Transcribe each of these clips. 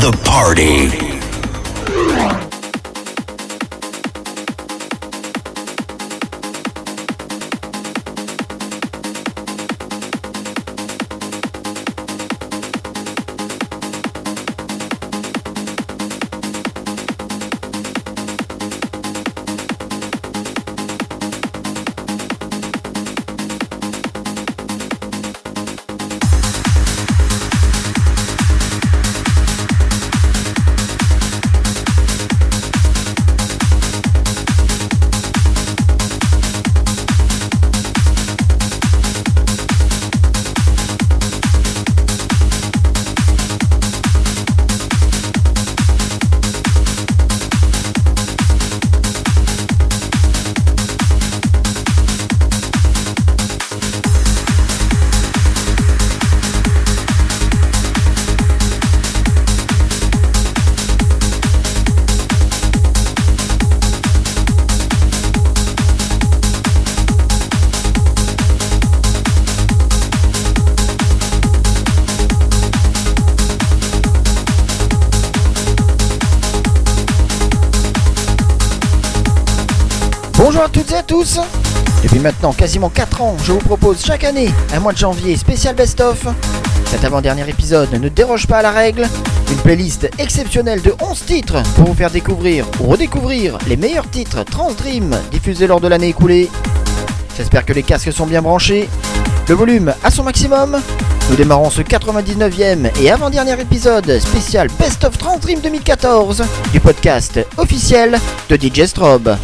the party. Maintenant quasiment 4 ans, je vous propose chaque année un mois de janvier spécial best-of. Cet avant-dernier épisode ne déroge pas à la règle. Une playlist exceptionnelle de 11 titres pour vous faire découvrir ou redécouvrir les meilleurs titres Trans Dream diffusés lors de l'année écoulée. J'espère que les casques sont bien branchés, le volume à son maximum. Nous démarrons ce 99e et avant-dernier épisode spécial Best of Trans Dream 2014 du podcast officiel de DJ Strobe.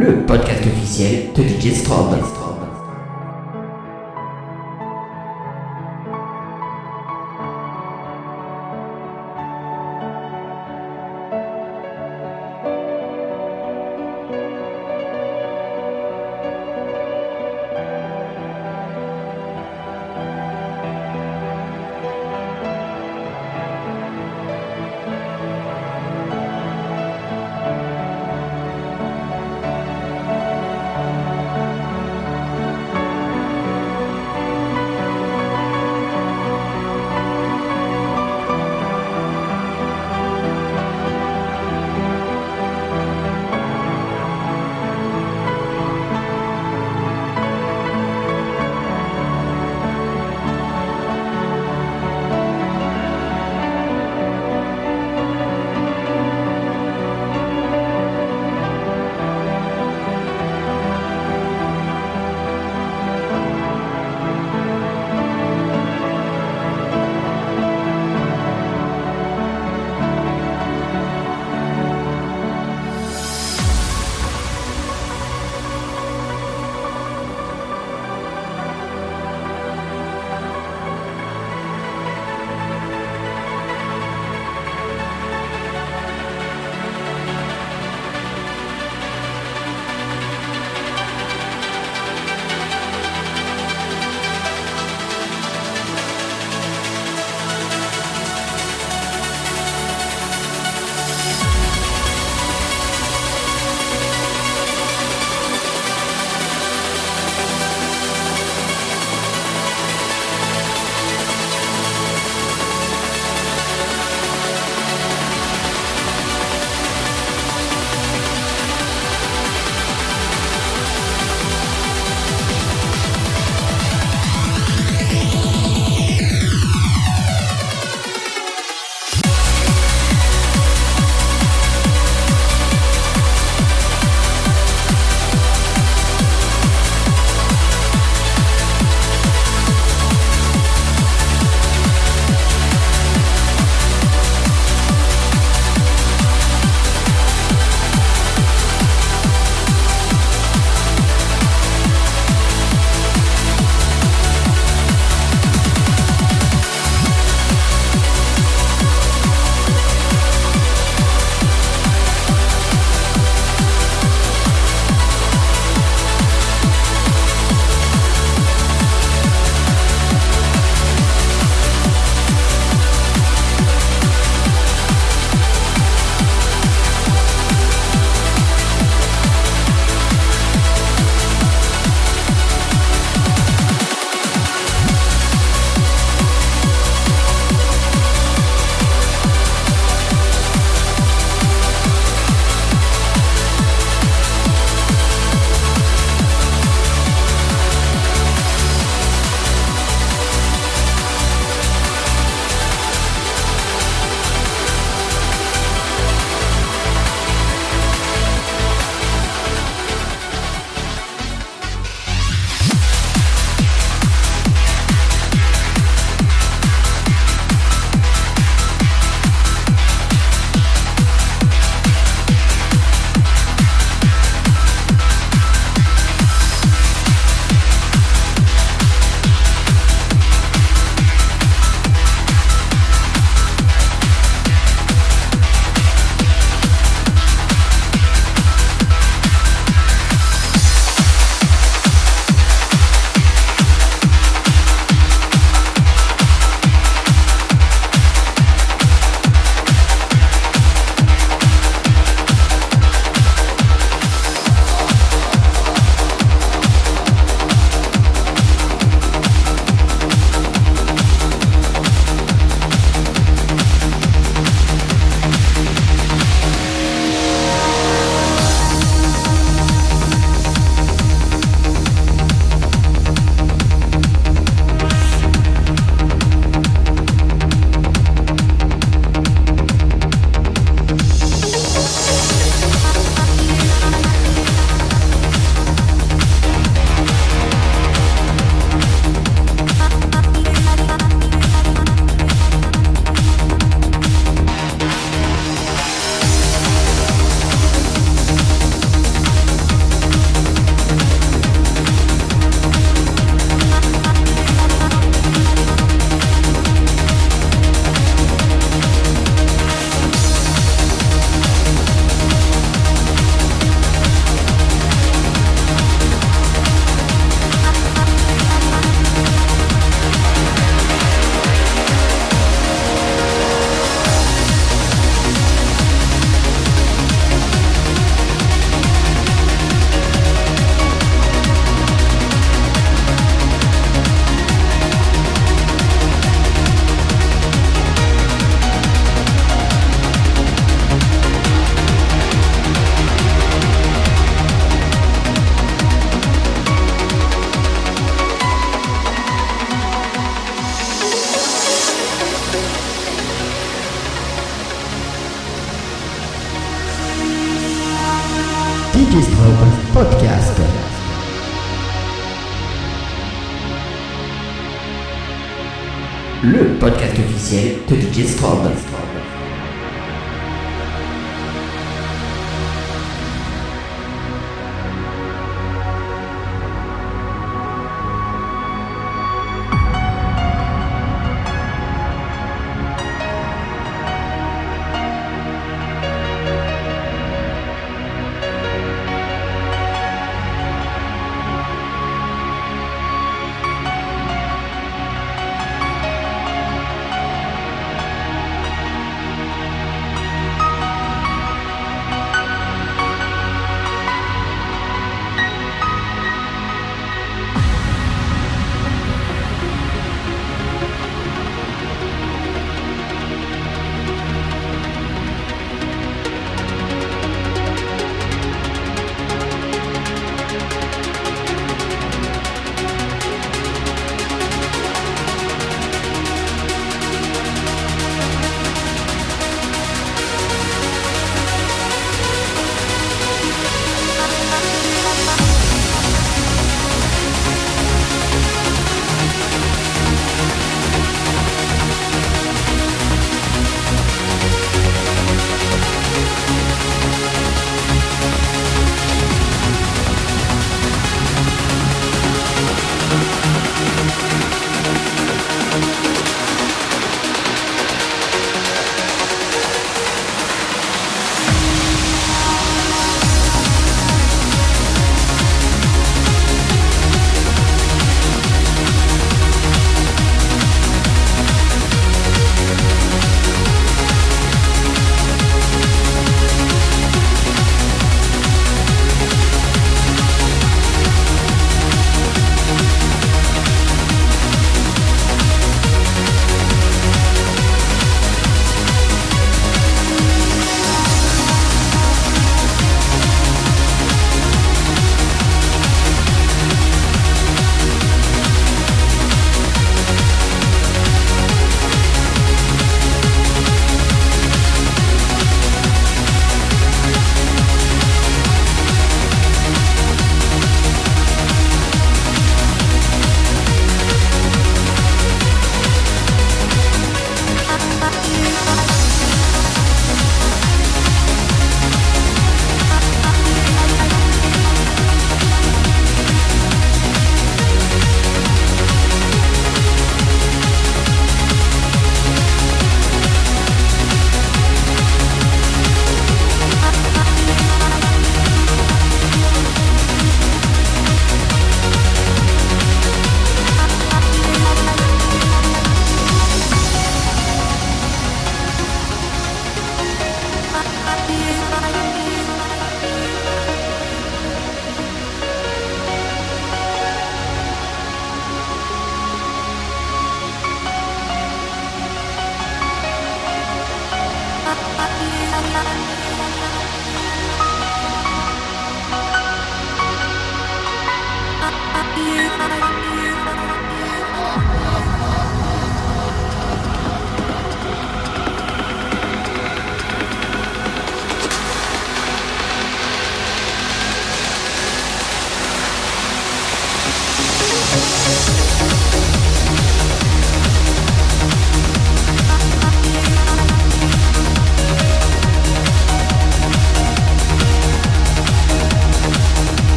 Le podcast officiel de DJ Strobe.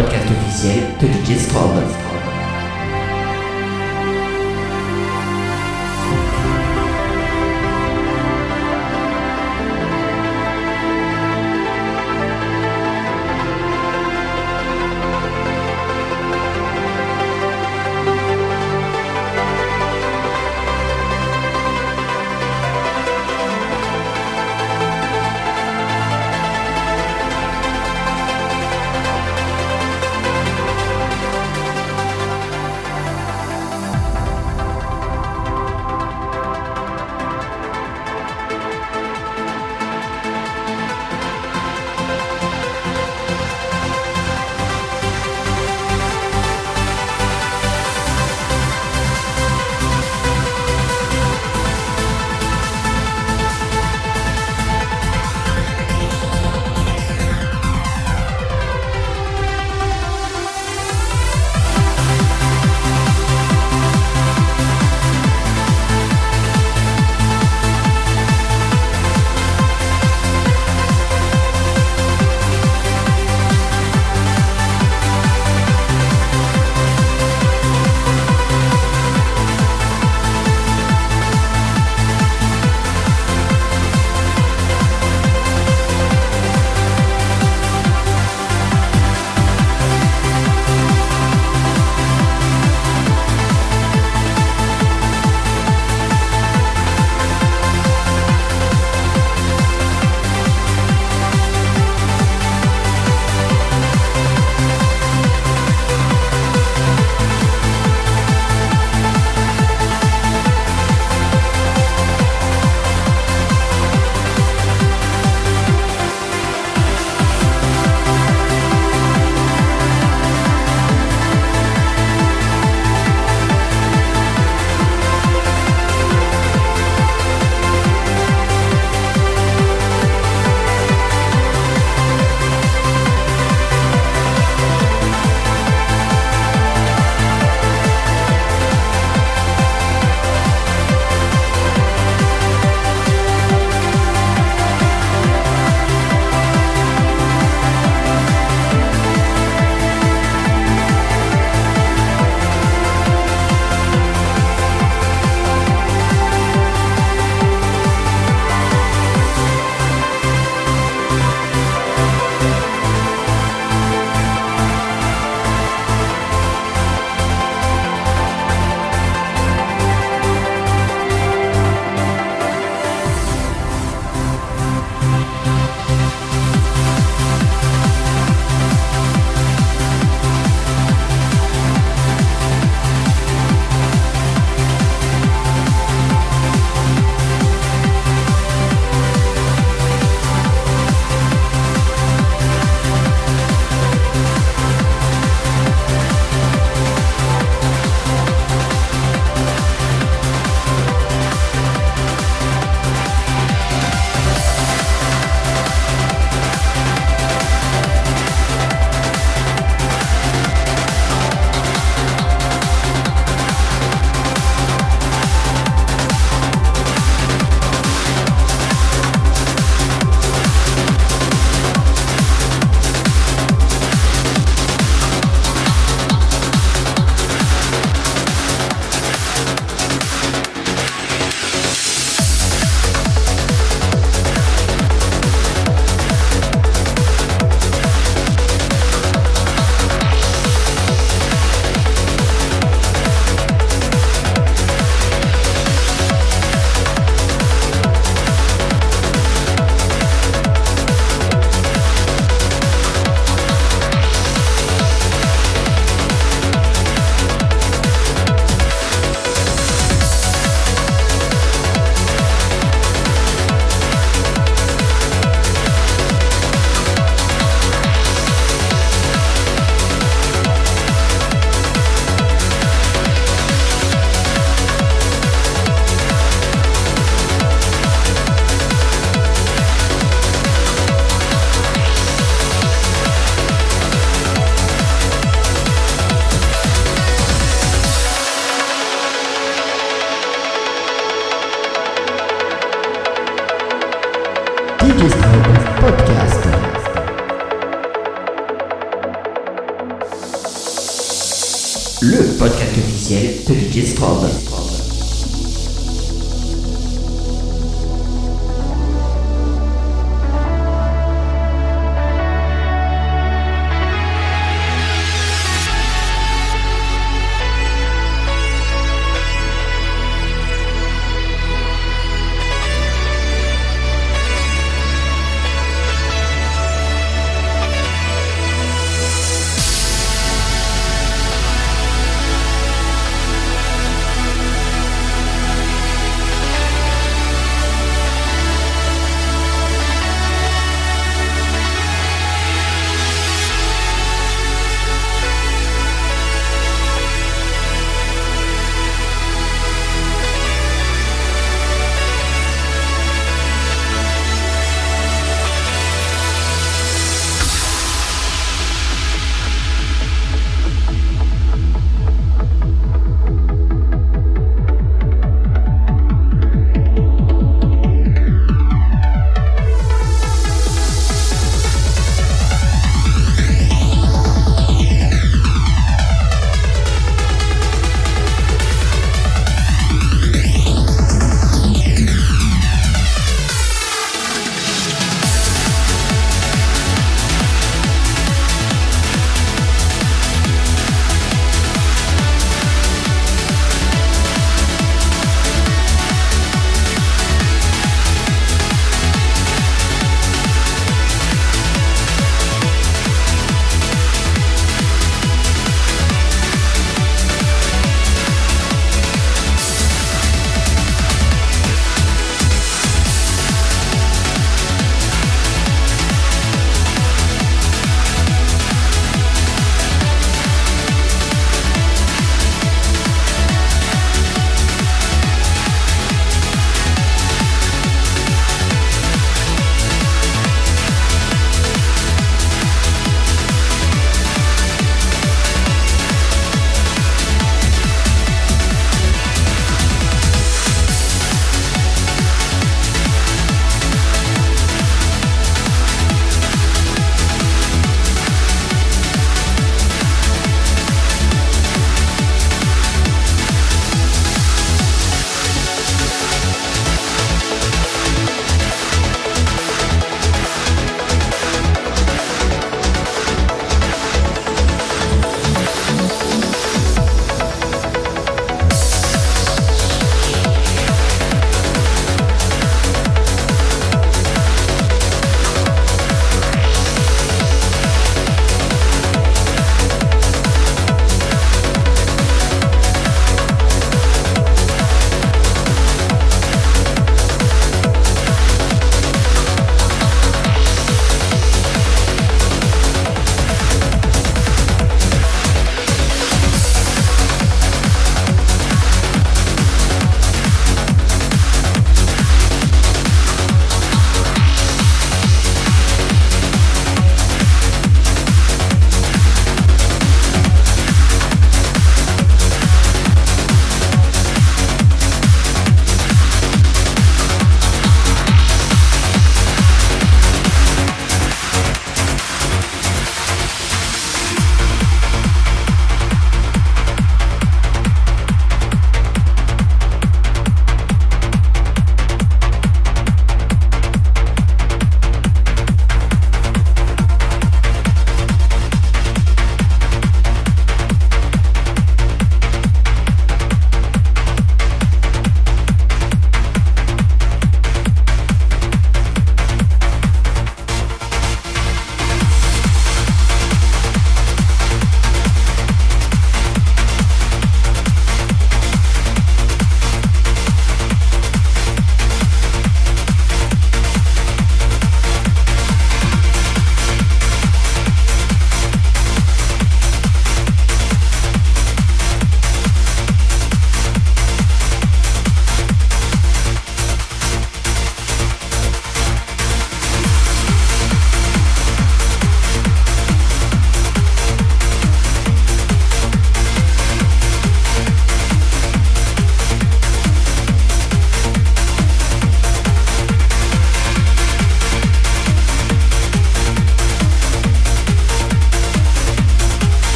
Podcast officiel de DJ Strobe.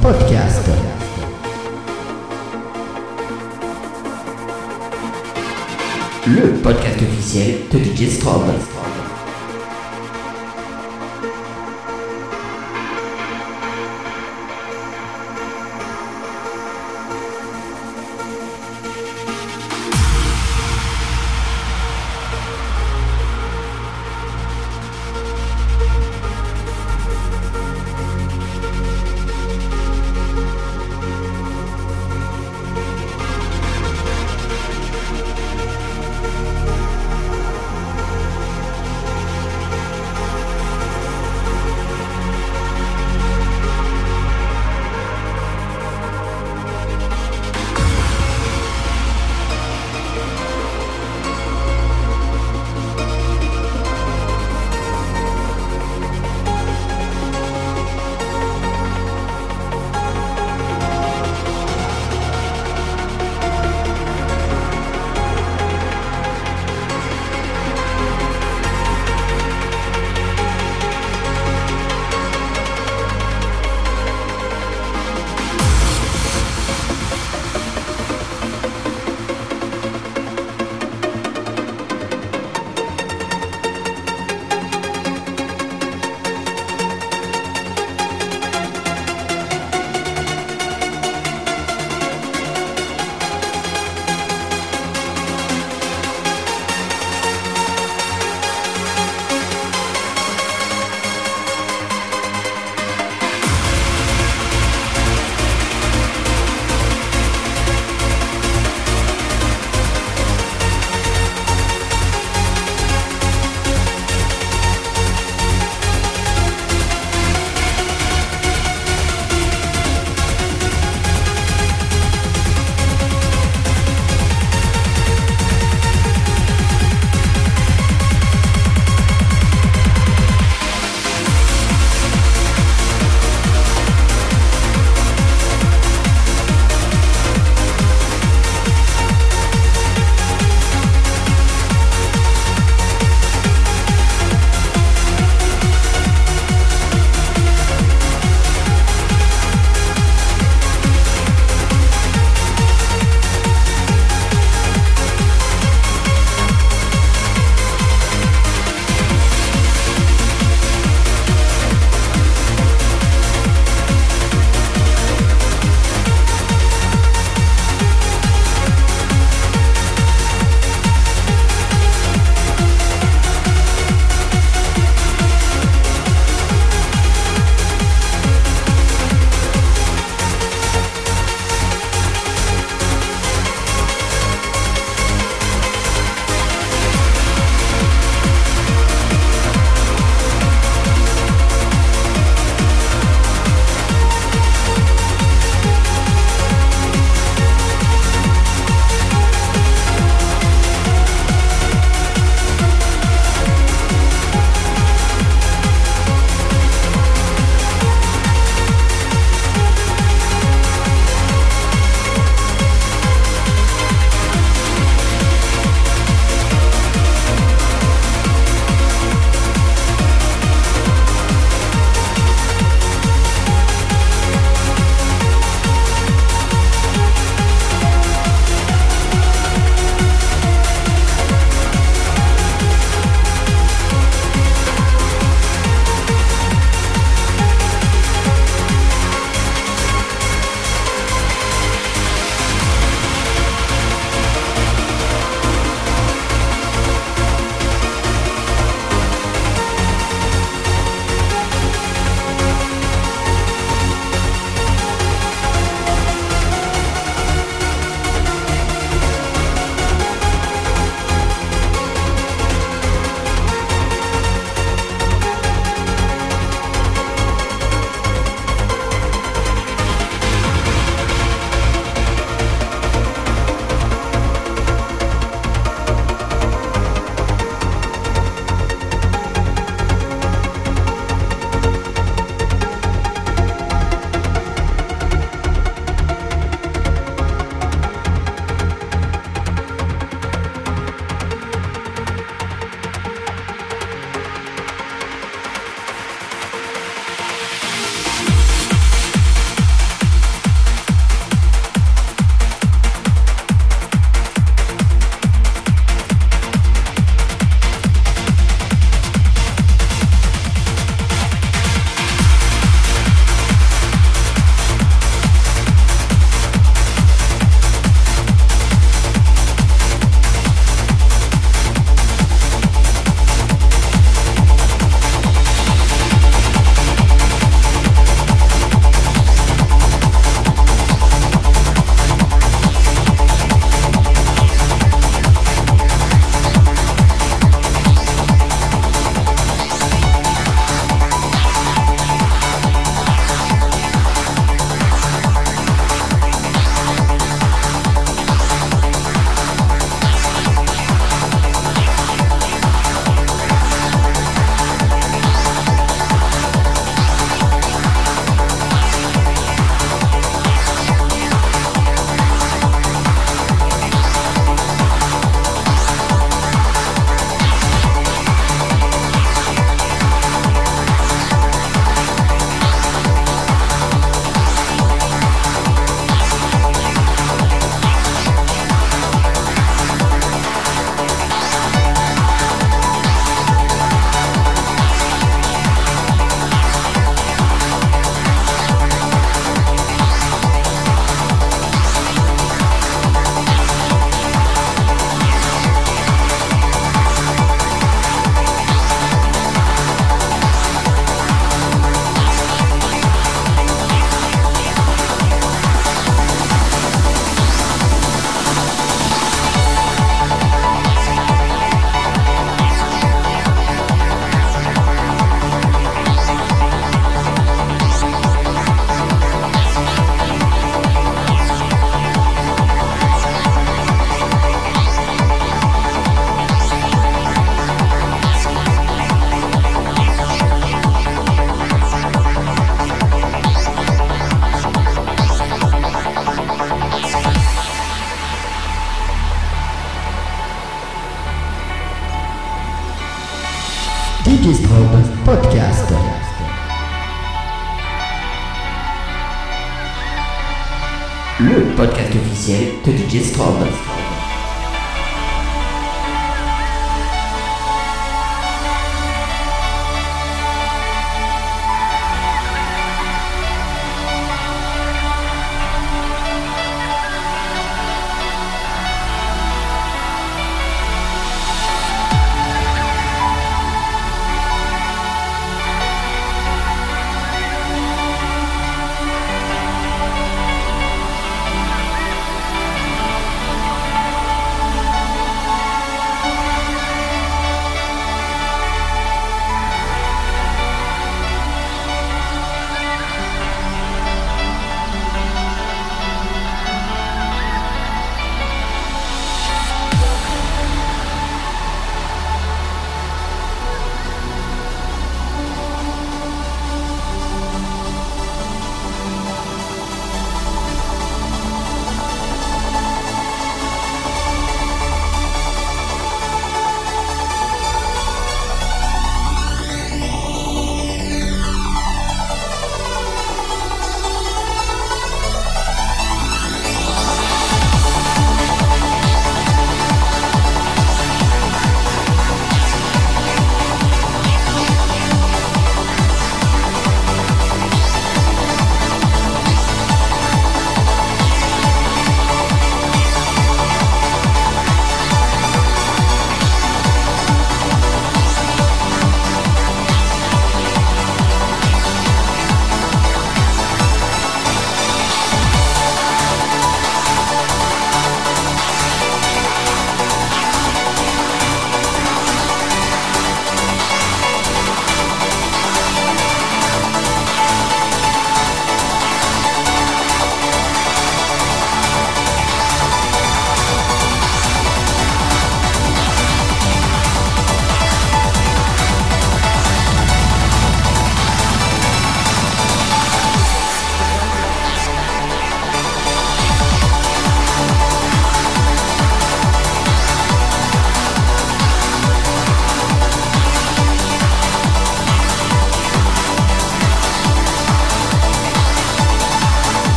Podcast. Le podcast officiel de Digistrobe.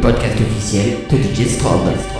Podcast officiel de DJ Strobe.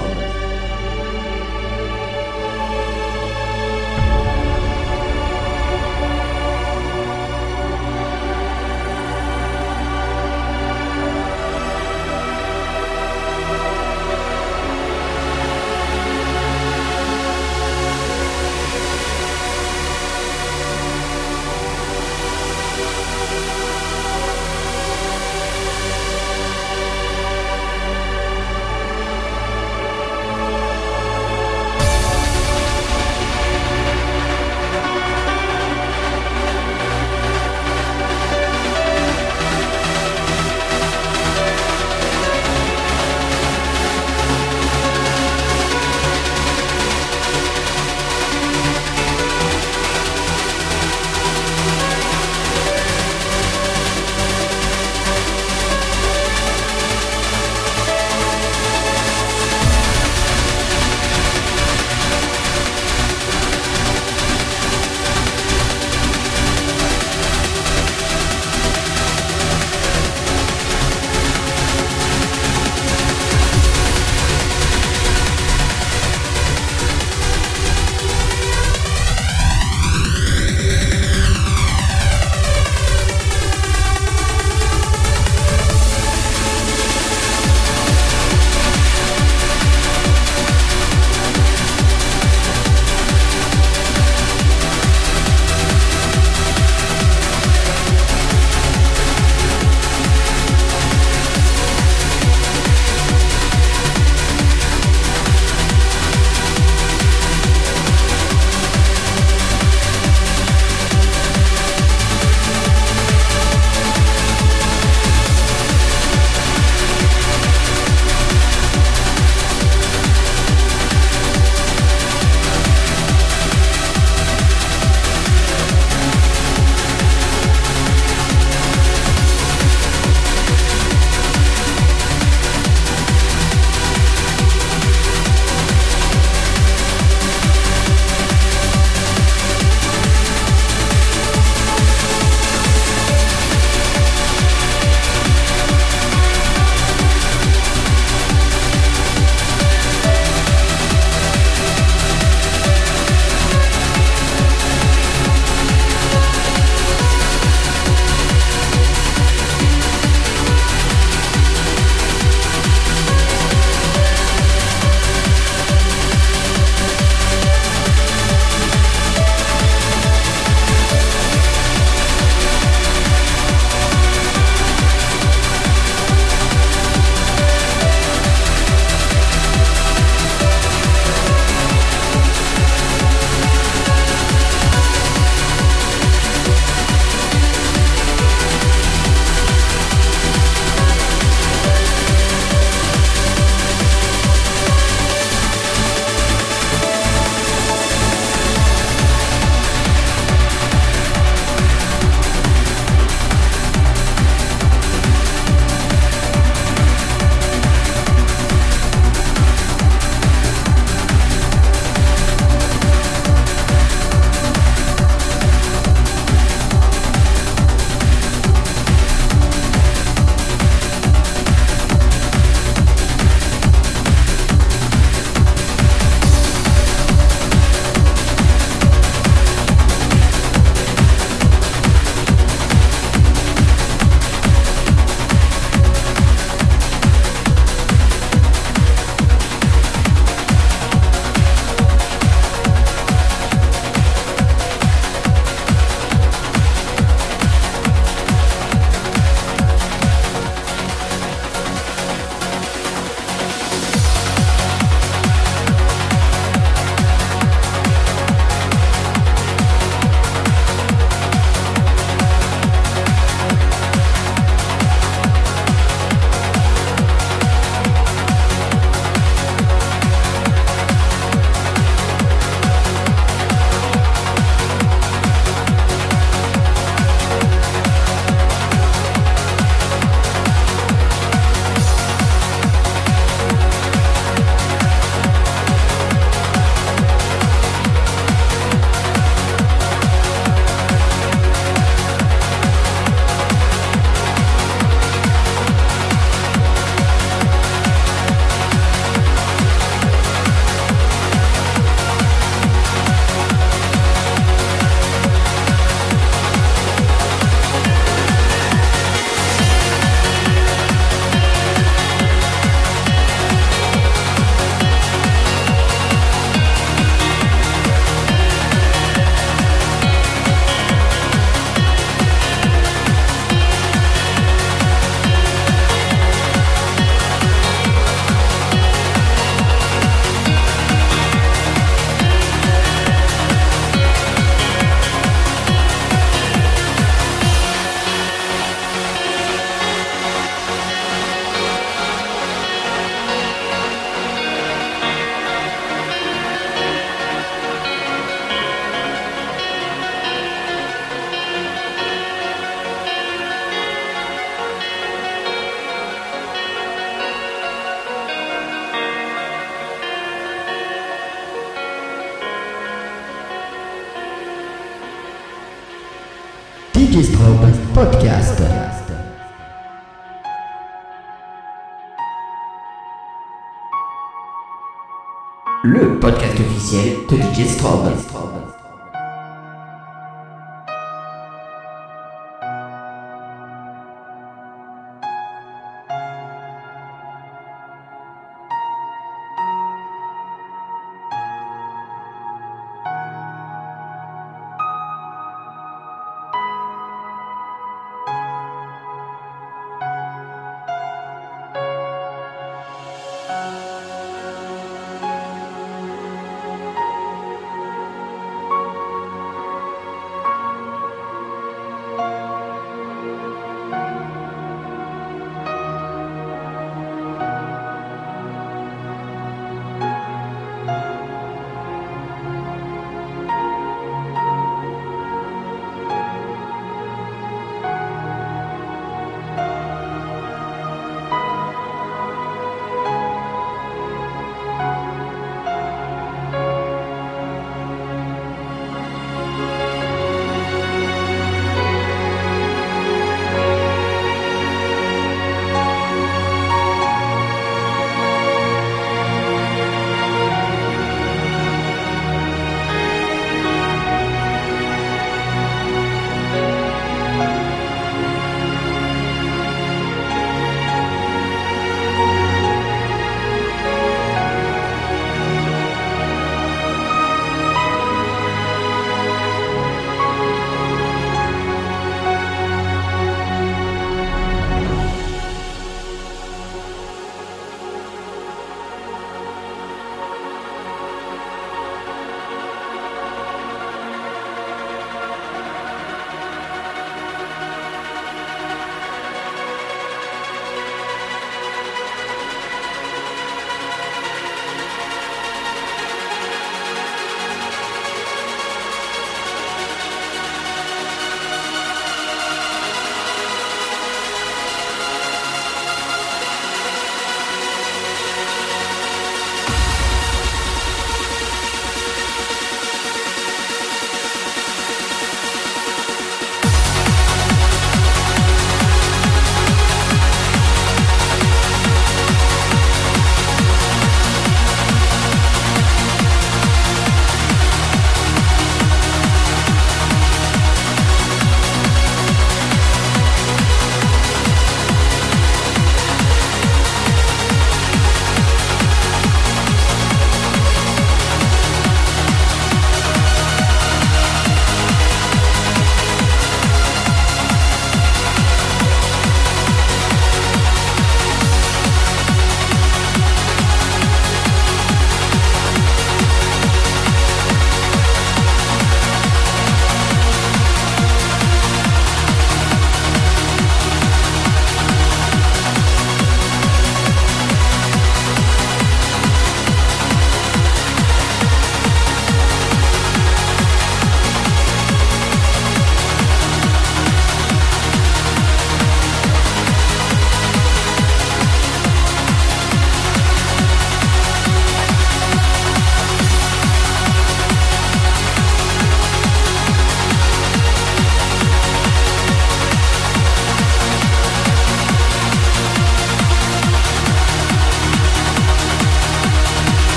Le podcast officiel de DJ Strobe.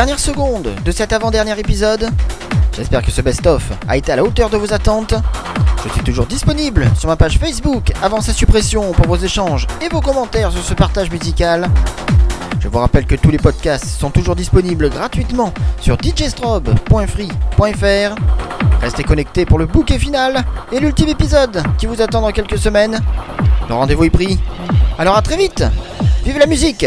Dernières secondes de cet avant-dernier épisode. J'espère que ce best-of a été à la hauteur de vos attentes. Je suis toujours disponible sur ma page Facebook avant sa suppression pour vos échanges et vos commentaires sur ce partage musical. Je vous rappelle que tous les podcasts sont toujours disponibles gratuitement sur djstrobe.free.fr. Restez connectés pour le bouquet final et l'ultime épisode qui vous attend dans quelques semaines. Le rendez-vous est pris. Alors à très vite Vive la musique